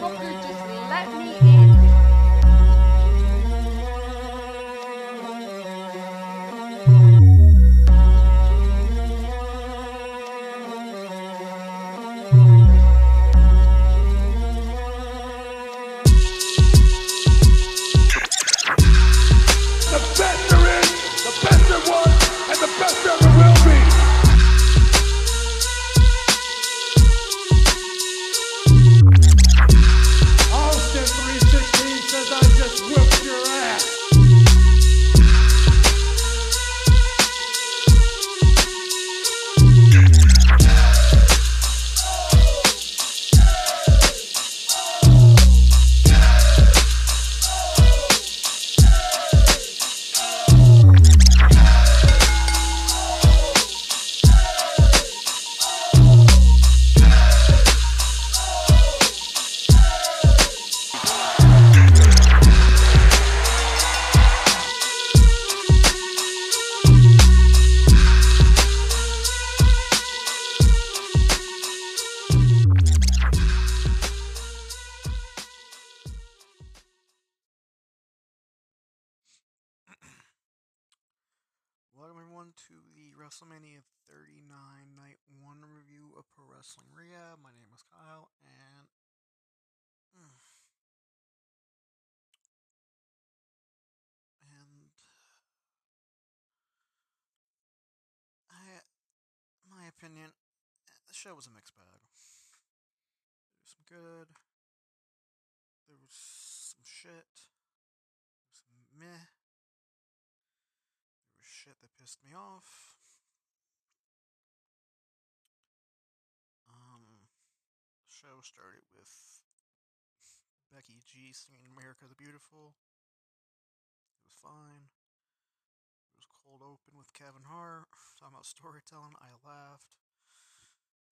Booker, WrestleMania 39 Night 1 review of Pro Wrestling Rehab. My name is Kyle, and and I, my opinion, the show was a mixed bag. There was some good, there was some shit, there was some meh. There was shit that pissed me off. Show started with Becky G singing America the Beautiful. It was fine. It was cold open with Kevin Hart talking about storytelling. I laughed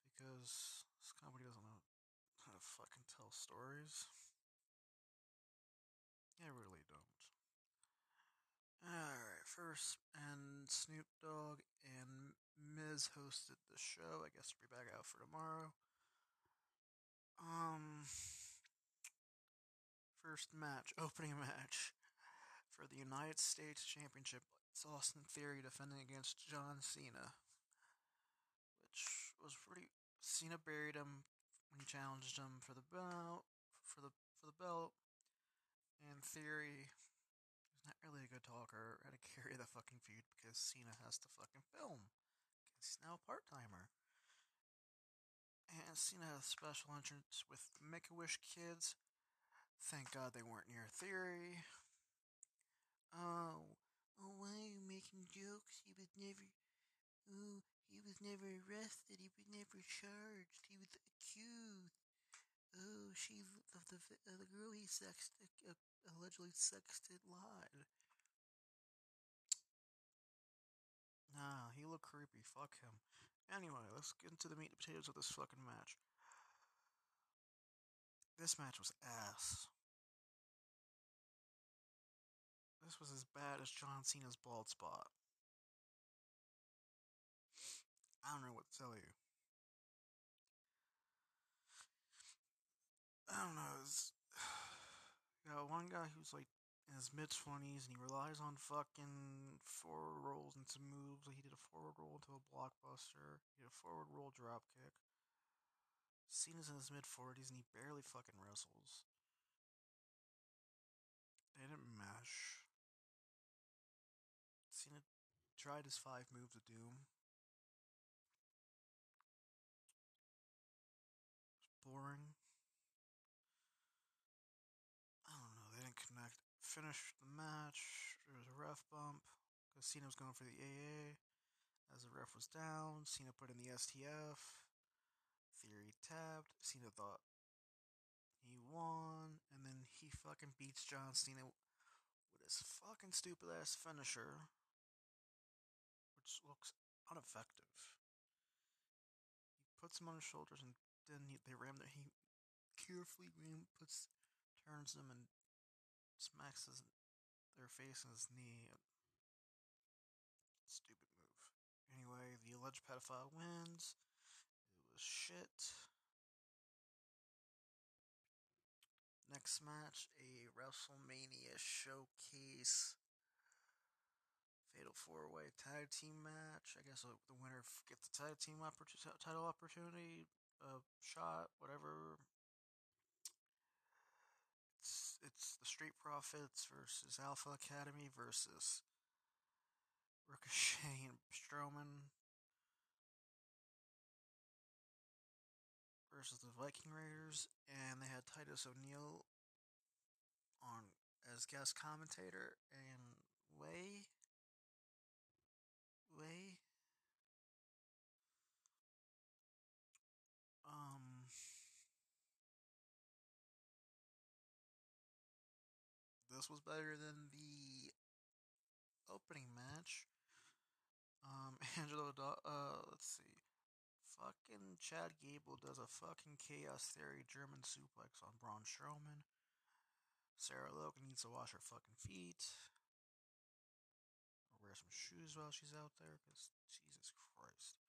because this company doesn't know how to fucking tell stories. They really don't. Alright, first, and Snoop Dogg and Miz hosted the show. I guess we'll be back out for tomorrow. Um, first match, opening match for the United States Championship. It's Austin Theory defending against John Cena, which was pretty. Cena buried him when he challenged him for the belt, for the for the belt, and Theory He's not really a good talker. Had to carry the fucking feud because Cena has to fucking film. Because he's now a part timer. And had a special entrance with Make a Wish kids. Thank God they weren't near Theory. Oh, oh, why are you making jokes? He was never. Oh, he was never arrested. He was never charged. He was accused. Oh, she the the, uh, the girl he sexted uh, allegedly sexted lied. Nah, he looked creepy. Fuck him. Anyway, let's get into the meat and potatoes of this fucking match. This match was ass. This was as bad as John Cena's bald spot. I don't know what to tell you. I don't know. It's, you got one guy who's like in his mid twenties and he relies on fucking forward rolls and some moves. Like he did a forward roll into a blockbuster. He did a forward roll drop kick. Cena's in his mid forties and he barely fucking wrestles. They didn't mesh. Cena tried his five moves of doom. It was boring. I don't know. They didn't connect. Finished the match. There was a ref bump because Cena was going for the AA. As the ref was down, Cena put in the STF. Theory tabbed. Cena thought he won, and then he fucking beats John Cena with his fucking stupid ass finisher, which looks ineffective. He puts him on his shoulders, and then he, they ram their he carefully puts turns them and smacks his, their face in his knee. Stupid move. Anyway, the alleged pedophile wins. It was shit. next match, a WrestleMania showcase fatal four way tag team match. I guess uh, the winner gets the tag team opportu- title opportunity, uh, shot, whatever. It's the Street Profits versus Alpha Academy versus Ricochet and Strowman versus the Viking Raiders, and they had Titus O'Neil on as guest commentator, and Way, Way, was better than the opening match. Um, Angelo, uh, let's see. Fucking Chad Gable does a fucking Chaos Theory German suplex on Braun Strowman. Sarah Logan needs to wash her fucking feet. Or wear some shoes while she's out there, because Jesus Christ.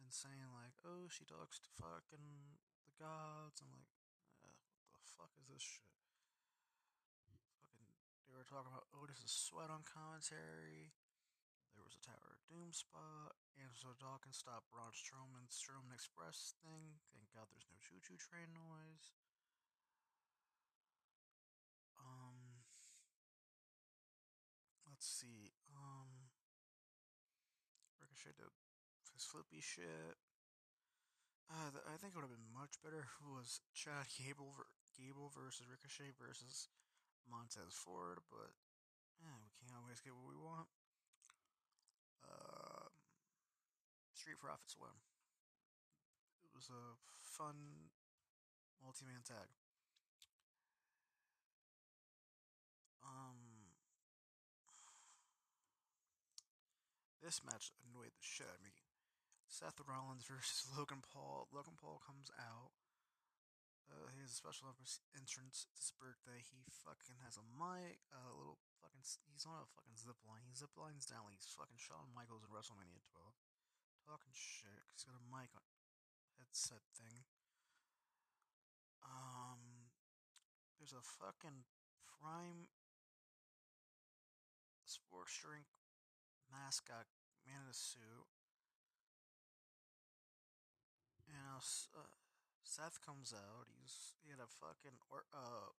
And saying, like, oh, she talks to fucking the gods. I'm like, what the fuck is this shit? Talking about Otis's sweat on commentary. There was a Tower of Doom spot. Angelo Dawkins stopped Braun Strowman's Strowman Express thing. Thank God there's no choo choo train noise. Um, let's see. Um, Ricochet did his flippy shit. Uh, th- I think it would have been much better if it was Chad Gable, Gable versus Ricochet versus Montez Ford, but we can't always get what we want. Um, Street Profits win. It was a fun multi-man tag. Um, this match annoyed the shit out of me. Seth Rollins versus Logan Paul. Logan Paul comes out. A special entrance- this birthday. He fucking has a mic, a little fucking. He's on a fucking zip line. He zip lines down he's fucking Shawn Michaels in WrestleMania 12. Talking shit. He's got a mic on headset thing. Um, there's a fucking prime sports drink mascot man in a suit. And uh, S- uh, Seth comes out. He's he had a fucking or uh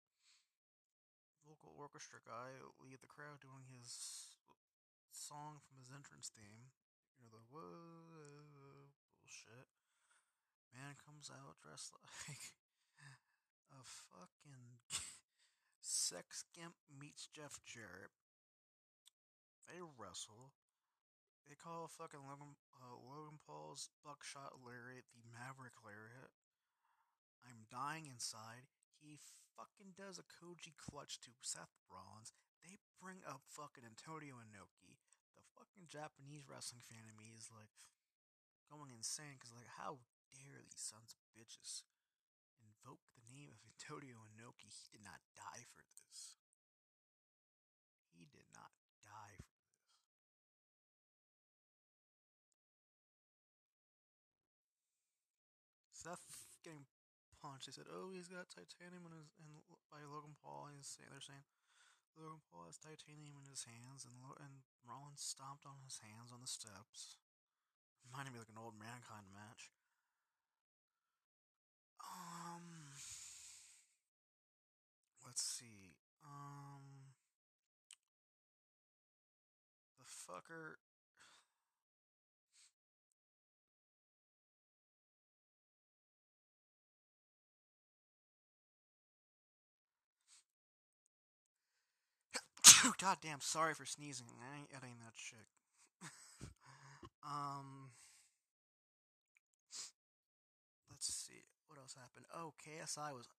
vocal orchestra guy lead the crowd doing his song from his entrance theme. You know the whoa bullshit. Man comes out dressed like a fucking sex gimp meets Jeff Jarrett. They wrestle. They call fucking Logan, uh, Logan Paul's buckshot lariat the Maverick lariat. I'm dying inside. He fucking does a Koji clutch to Seth Rollins. They bring up fucking Antonio Inoki. The fucking Japanese wrestling fan of me is like going insane because like how dare these sons of bitches invoke the name of Antonio Inoki? He did not die for this. He did not die for this. Seth getting punched. They said, "Oh, he's got titanium in his and by Logan Paul." They're saying Logan Paul has titanium in his hands, and and Rollins stomped on his hands on the steps. Reminded me like an old mankind match. Um, let's see. Um, the fucker. God damn, sorry for sneezing. I ain't editing that shit. um, let's see. What else happened? Oh, KSI was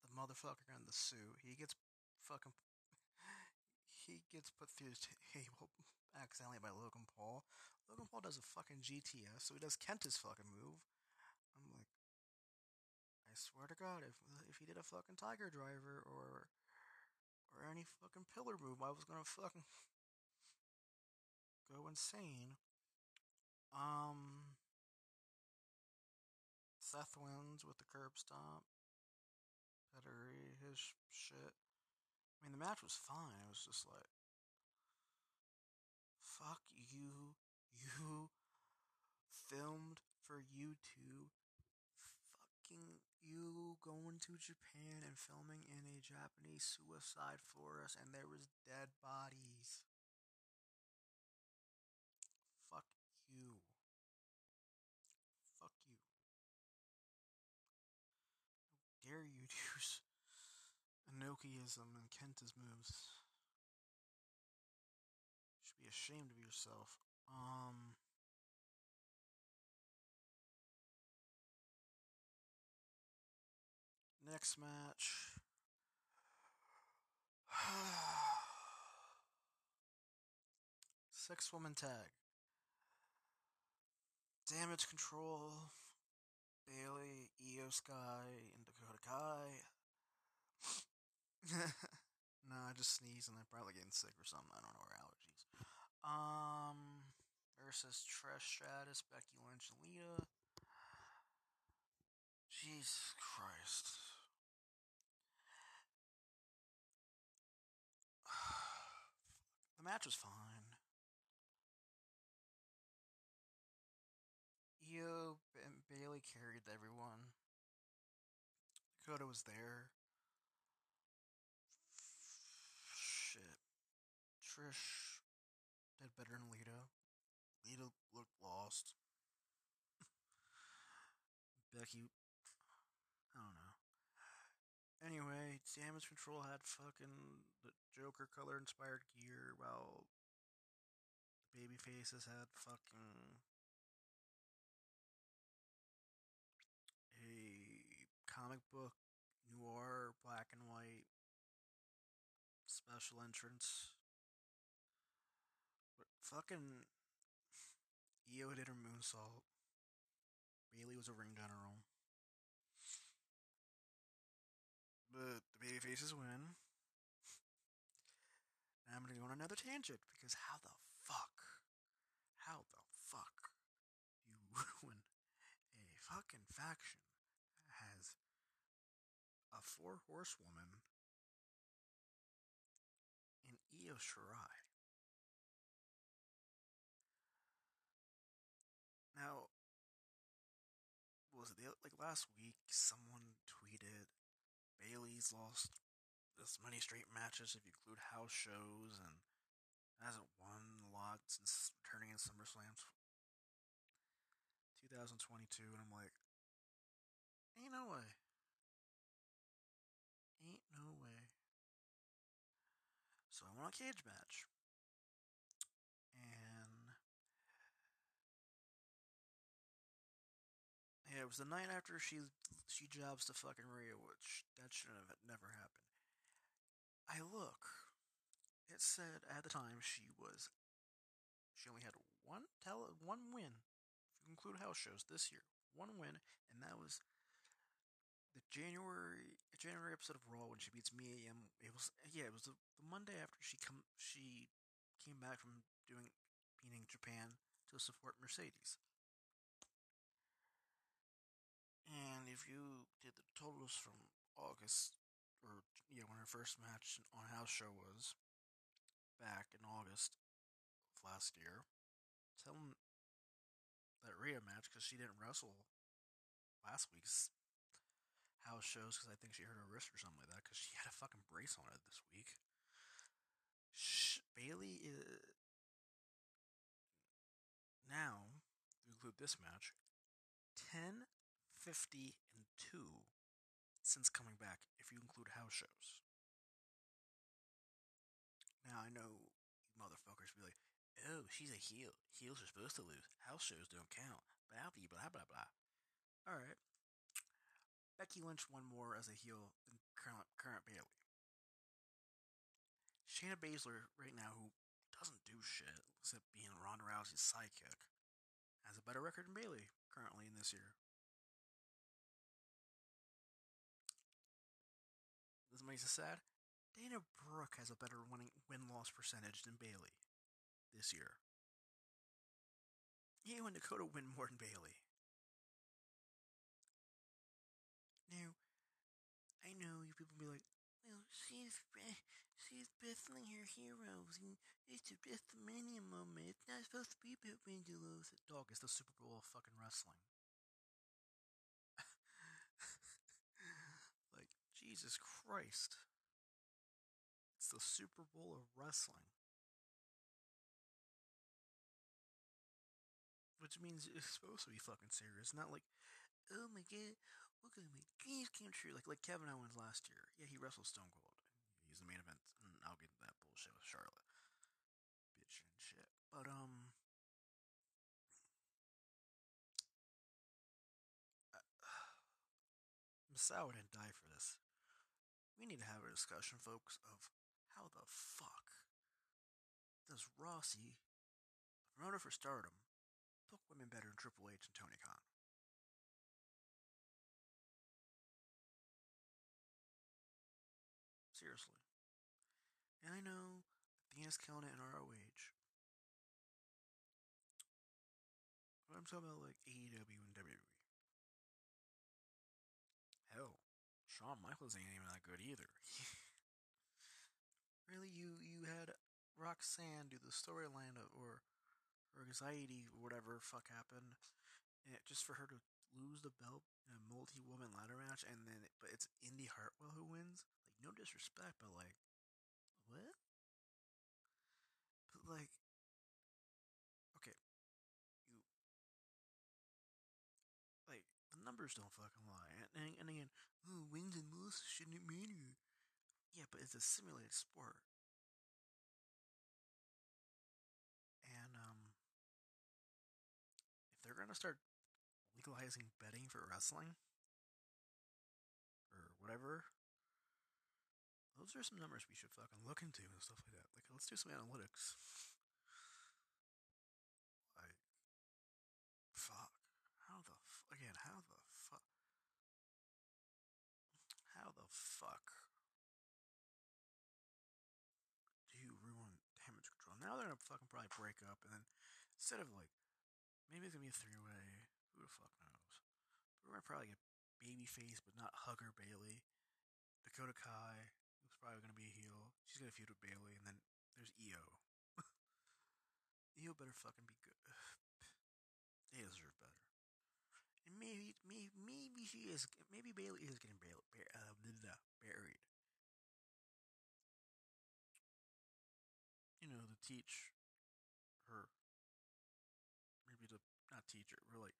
the motherfucker in the suit. He gets fucking. He gets put through his table accidentally by Logan Paul. Logan Paul does a fucking GTS, so he does Kenta's fucking move. I'm like, I swear to God, if if he did a fucking Tiger Driver or or any fucking pillar move, I was gonna fucking go insane. Um, Seth wins with the curb stomp. etc. shit. I mean, the match was fine. It was just like, fuck you. You filmed for YouTube. Fucking you going to Japan and filming in a Japanese suicide forest and there was dead bodies. Fuck you. Fuck you. How dare you use Inokiism and Kenta's moves? You should be ashamed of yourself. Um. Next match. Six woman tag. Damage control. Bayley, Io Sky, and Dakota Kai. no, I just sneezed and I'm probably getting sick or something. I don't know, or allergies. Um, versus Trish Stratus, Becky Lynch, and Lita. Jesus Christ. the match was fine. Io and Bayley carried everyone. Dakota was there. Shit. Trish did better than Lita. Lita looked lost. Becky, I don't know. Anyway, Damage Control had fucking the Joker color inspired gear, while the baby faces had fucking a comic book noir black and white special entrance. But fucking Io did her moonsault. Bayley was a ring general. The baby faces win. I'm gonna go on another tangent because how the fuck, how the fuck you ruin a fucking faction that has a four horsewoman in Io Shirai. Now, was it like last week? Someone tweeted Bayley's lost this many straight matches if you include house shows and hasn't won a lot since returning in SummerSlam 2022, and I'm like, ain't no way. Ain't no way. So I want a cage match. And yeah, it was the night after she she jobs to fucking Rhea, which that shouldn't have never happened. I look. It said at the time she was she only had one tele one win, if you include house shows this year. One win, and that was the January January episode of Raw when she beats Mia Yim. It was yeah, it was the, the Monday after she come she came back from doing beating Japan to support Mercedes. And if you did the totals from August or yeah, when her first match on house show was back in August of last year, tell them that Rhea match because she didn't wrestle last week's house shows because I think she hurt her wrist or something like that because she had a fucking brace on it this week. Sh- Bayley is now to include this match 10 50 and 2 since coming back if you include house shows. Now I know you motherfuckers be like, oh, she's a heel. Heels are supposed to lose. House shows don't count. Blah blah blah blah blah. Alright. Becky Lynch won more as a heel than current, current Bayley. Shayna Baszler, right now, who doesn't do shit except being Ronda Rousey's sidekick, has a better record than Bayley currently in this year. Makes it sad. Dana Brooke has a better winning win loss percentage than Bayley this year. You and Dakota win more than Bayley. Now, I know you people be like, well, she's she's wrestling her heroes, and it's a WrestleMania moment. It's not supposed to be about said, Dog, it's the Super Bowl of fucking wrestling. like Jesus Christ, it's the Super Bowl of wrestling. Which means it's supposed to be fucking serious, not like, oh my god, we're gonna make dreams come true. Like like Kevin Owens last year. Yeah, he wrestled Stone Cold. He's the main event, and I'll get that bullshit with Charlotte, bitch and shit. But um, Masao didn't die for this. We need to have a discussion, folks, of how the fuck does Rossy, the promoter for Stardom, book women better than Triple H and Tony Khan? Seriously. And I know Athena's killing it in ROH. But I'm talking about like Shawn Michaels ain't even that good either. really, you you had Roxanne do the storyline or or anxiety or whatever fuck happened, and just for her to lose the belt in a multi-woman ladder match, and then but it's Indy Hartwell who wins. Like no disrespect, but like what? But like, okay, you like the numbers don't fucking lie, and and, and again, oh, wins and losses shouldn't matter. Yeah, but it's a simulated sport, and um, if they're gonna start legalizing betting for wrestling or whatever, those are some numbers we should fucking look into and stuff like that. Like, let's do some analytics. Like, fuck. How the f- again? How the fuck? How the fuck do you ruin damage control? They're gonna fucking probably break up, and then instead of like maybe it's gonna be a three way. Who the fuck knows? We're gonna probably get babyface, but not Hugger Bayley, Dakota Kai, who's probably gonna be a heel. She's gonna feud with Bayley, and then there's Io. Io better fucking be good. they deserve better. And maybe, maybe, maybe she is. Maybe Bayley is getting Bayley, uh, buried. Teach her. Maybe to not teach her. We're like,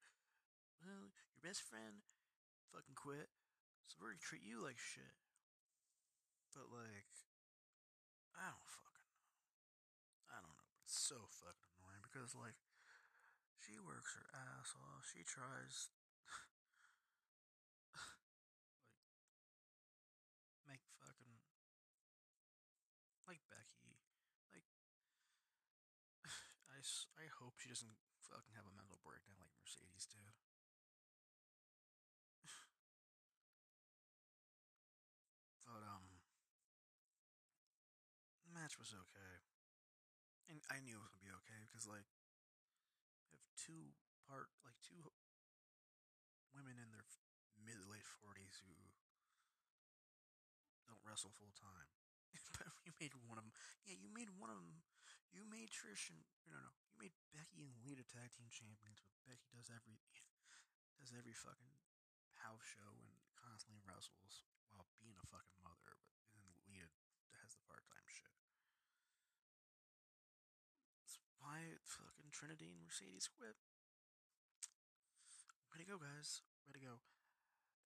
well, your best friend fucking quit, so we're gonna treat you like shit. But like, I don't fucking know. I don't know, but it's so fucking annoying because like, she works her ass off. She tries, like, make fucking like Becky, like. I, I hope she doesn't fucking have a mental breakdown like Mercedes did. but um was okay. And I knew it was gonna be okay because like we have two part like two women in their mid late forties who don't wrestle full time. but you made one of them. Yeah, you made one of them. You made Trish and no, no, you made Becky and Lita tag team champions. But Becky does every does every fucking house show and constantly wrestles while being a fucking mother. But then Lita has the part time shit. That's why fucking Trinity and Mercedes quit. Way to go, guys. Way to go.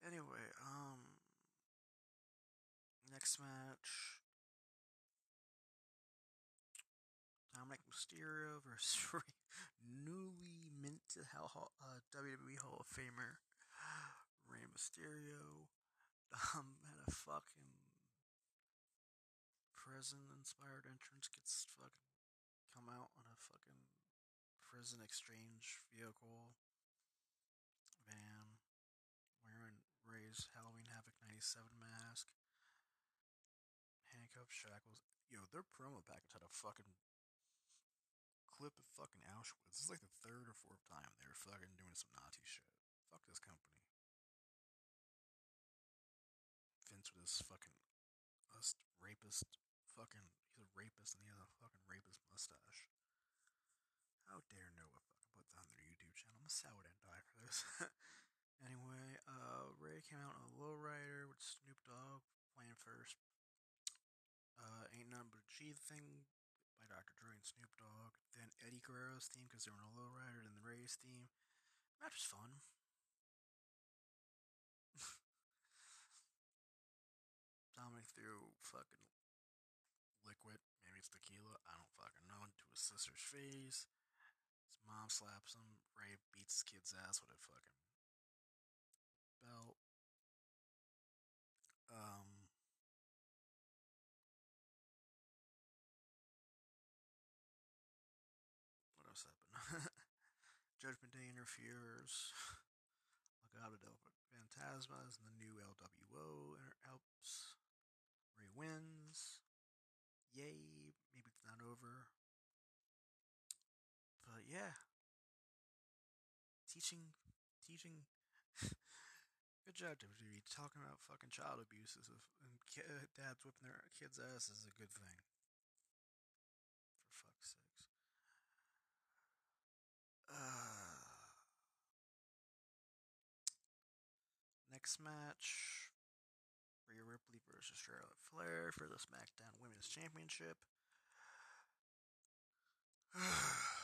Anyway, um, next match. Dominik Mysterio versus newly minted Hall, uh, WWE Hall of Famer Rey Mysterio. Dom had a fucking prison inspired entrance, gets fucking come out on a fucking prison exchange vehicle van wearing Rey's Halloween Havoc 97 mask, handcuffs, shackles. Yo, their promo package had a fucking clip of fucking Auschwitz. This is like the third or fourth time they were fucking doing some Nazi shit. Fuck this company. Vince with this fucking us rapist fucking he's a rapist and he has a fucking rapist mustache. How dare Noah fucking put that on their YouTube channel? I'm so would die for this. anyway, uh Rey came out on a lowrider with Snoop Dogg playing first. Uh Ain't Nothing But a G thing by Dr. Dre and Snoop Dogg. Then Eddie Guerrero's theme because they were on a lowrider, then the Rey's theme. Match was fun. Dominik threw fucking liquid, maybe it's tequila, I don't fucking know, into his sister's face. Mom slaps him. Rey beats his kid's ass with a fucking belt. Um, what else happened? Judgment Day interferes. Legado del Fantasmas and the new LWO helps. Rey wins. Yay. Maybe it's not over. Yeah. Teaching. Teaching. Good job, WWE. Talking about fucking child abuses and dads whipping their kids' ass is a good thing. For fuck's sakes. Uh, next match Rhea Ripley versus Charlotte Flair for the SmackDown Women's Championship.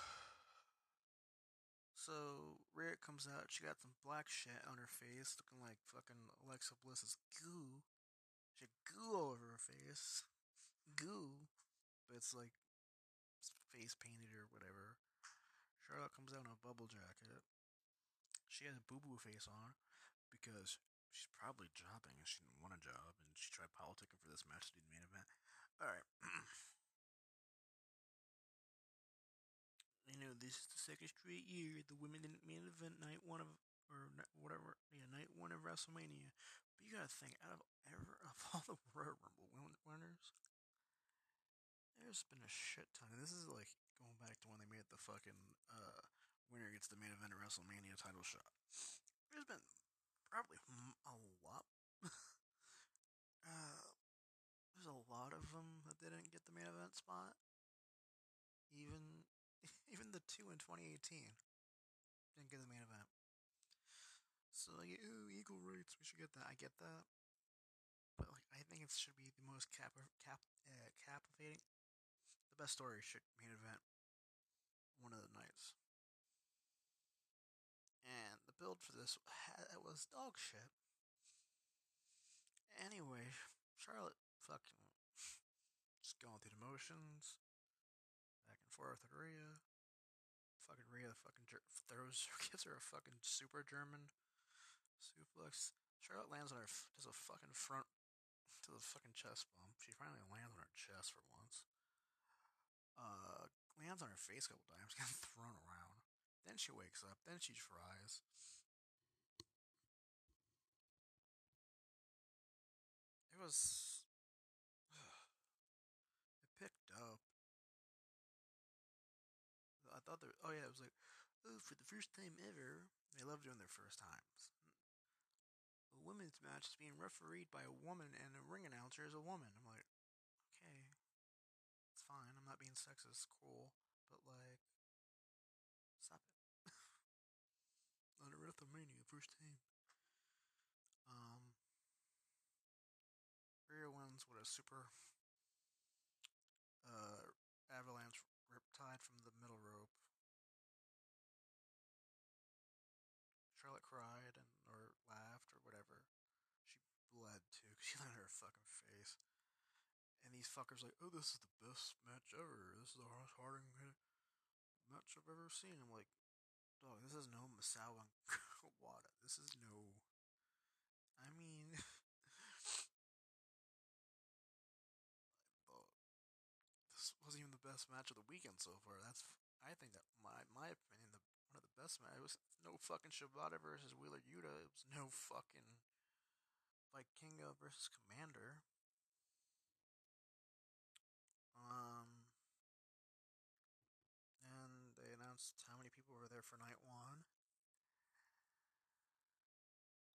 so Rhea comes out, she got some black shit on her face, looking like fucking Alexa Bliss's goo. She had goo all over her face. Goo. But it's like face painted or whatever. Charlotte comes out in a bubble jacket. She has a boo boo face on because she's probably jobbing and she didn't want a job and she tried politicking for this match to do the main event. Alright. you know, this is the second straight year the women didn't main event night one of or whatever, yeah, night one of WrestleMania. But you gotta think, out of ever of all the Royal Rumble winners, there's been a shit ton. And this is like going back to when they made the fucking uh winner gets the main event of WrestleMania title shot. There's been probably a lot. uh, there's a lot of them that didn't get the main event spot. Even even the two in 2018 didn't get the main event. So like, ooh, equal rights, we should get that. I get that, but like, I think it should be the most cap cap uh, captivating. The best story should main event one of the nights. And the build for this was dog shit. Anyway, Charlotte fucking just going through the motions, back and forth with Rhea. Fucking Rhea fucking throws, gives her a fucking super German suplex. Charlotte lands on her, does a fucking front to the fucking chest bump. She finally lands on her chest for once. Uh, lands on her face a couple times, getting thrown around. Then she wakes up. Then she tries. It was. it picked up. I thought. Oh yeah, it was like, oh, for the first time ever. They love doing their first times. A women's match is being refereed by a woman, and a ring announcer is a woman. I'm like, okay, it's fine. I'm not being sexist, cool, but like, stop it on a WrestleMania, first time. Um, Rhea wins with a super uh, avalanche riptide from the middle rope. Charlotte cried and or laughed or whatever. She bled too because she landed her fucking face. And fuckers like, oh, this is the best match ever. This is the hardest Harding match I've ever seen. I'm like, Dog, this is no Misawa Wada. This is no. I mean. this wasn't even the best match of the weekend so far. That's. I think that, my my opinion, the one of the best matches. Was no fucking Shibata versus Wheeler Yuta. It was no fucking. Vikingo versus Komander. Um and they announced how many people were there for night one.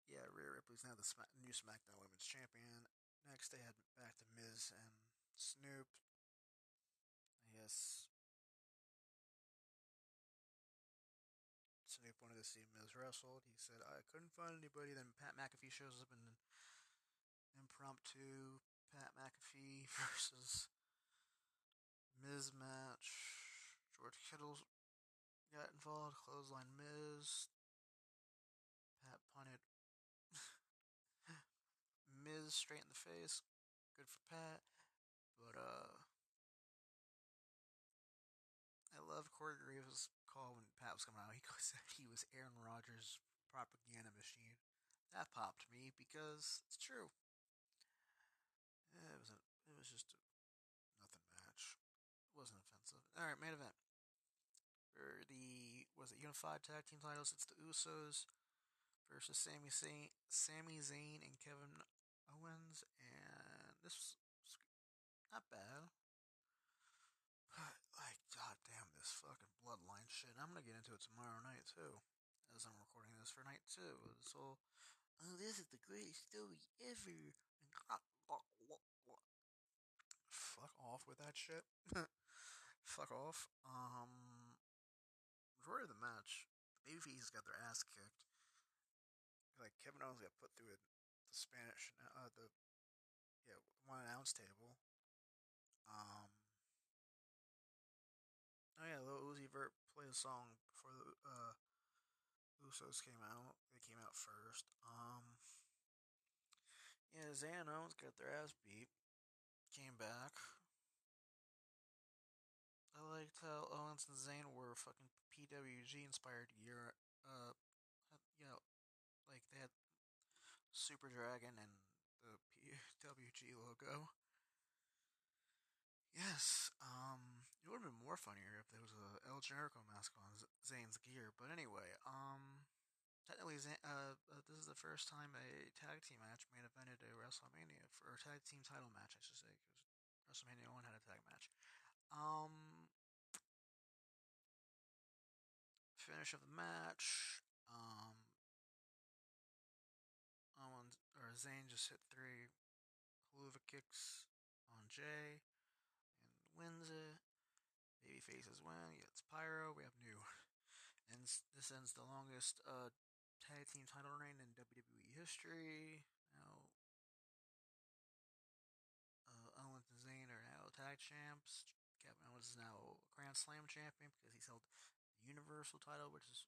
Yeah, Rhea Ripley's now the new SmackDown Women's Champion. next they had back to Miz and Snoop. I guess Snoop wanted to see Miz wrestled. He said, I couldn't find anybody. Then Pat McAfee shows up in an impromptu Pat McAfee versus Miz match. George Kittle involved, clothesline Miz. Pat punted Miz straight in the face. Good for Pat. But uh I love Corey Graves' call when Pat was coming out. He said he was Aaron Rodgers' propaganda machine. That popped me because it's true. It was a, it was just a nothing match. It wasn't offensive. All right, main event for the was it unified tag team titles? It's the Usos versus Sami Zayn, Sami Zayn and Kevin Owens, and this was not bad. But like, goddamn, this fucking bloodline shit. I'm gonna get into it tomorrow night too, as I'm recording this for night two. This whole, oh, this is the greatest story ever. Fuck off with that shit. Fuck off. Um, majority of the match, the babyfaces got their ass kicked. Like Kevin Owens got put through a, the Spanish, uh, the yeah announce table. Um. Oh yeah, Lil Uzi Vert played a song before the uh, Usos came out. They came out first. Um. Yeah, Zayn Owens got their ass beat. Came back. I liked how Owens and Zayn were fucking PWG inspired gear. Uh, you know, like they had Super Dragon and the PWG logo. Yes, um, it would have been more funnier if there was a El Generico mask on Zayn's gear. But anyway, um, technically, Zayn, uh, uh, this is the first time a tag team match main evented a WrestleMania for a tag team title match, I should say, because WrestleMania one had a tag match. Um, finish of the match. Um, Owens or Zayn just hit three Helluva kicks on Jay and wins it. Baby faces win. He gets Pyro. We have new. And this ends the longest uh, tag team title reign in WWE history. Now, uh, Owens and Zayn are now tag champs. Kevin Owens is now Grand Slam champion because he's held Universal title, which is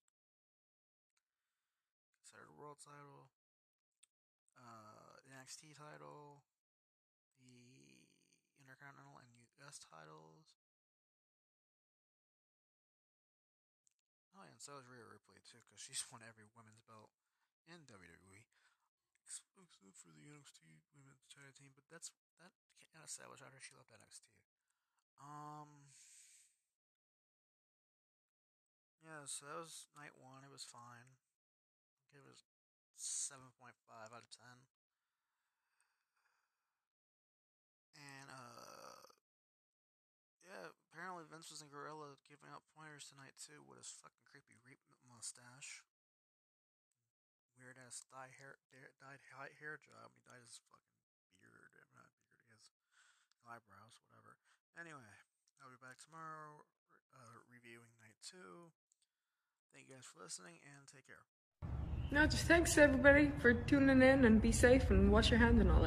considered a world title. Uh, NXT title, the Intercontinental and US titles. Oh, yeah, and so is Rhea Ripley too, because she's won every women's belt in WWE, except for the NXT Women's Tag Team. But that's that can't established after she left NXT. Um. Yeah, so that was night one. It was fine. It was seven point five out of ten. And uh, yeah, apparently Vince was in Gorilla giving out pointers tonight too with his fucking creepy rape mustache. Weird ass dye hair, dyed hair job. He dyed his fucking beard, not beard, his eyebrows, whatever. Anyway, I'll be back tomorrow uh, reviewing night two. Thank you guys for listening and take care. No, just thanks everybody for tuning in and be safe and wash your hands and all that.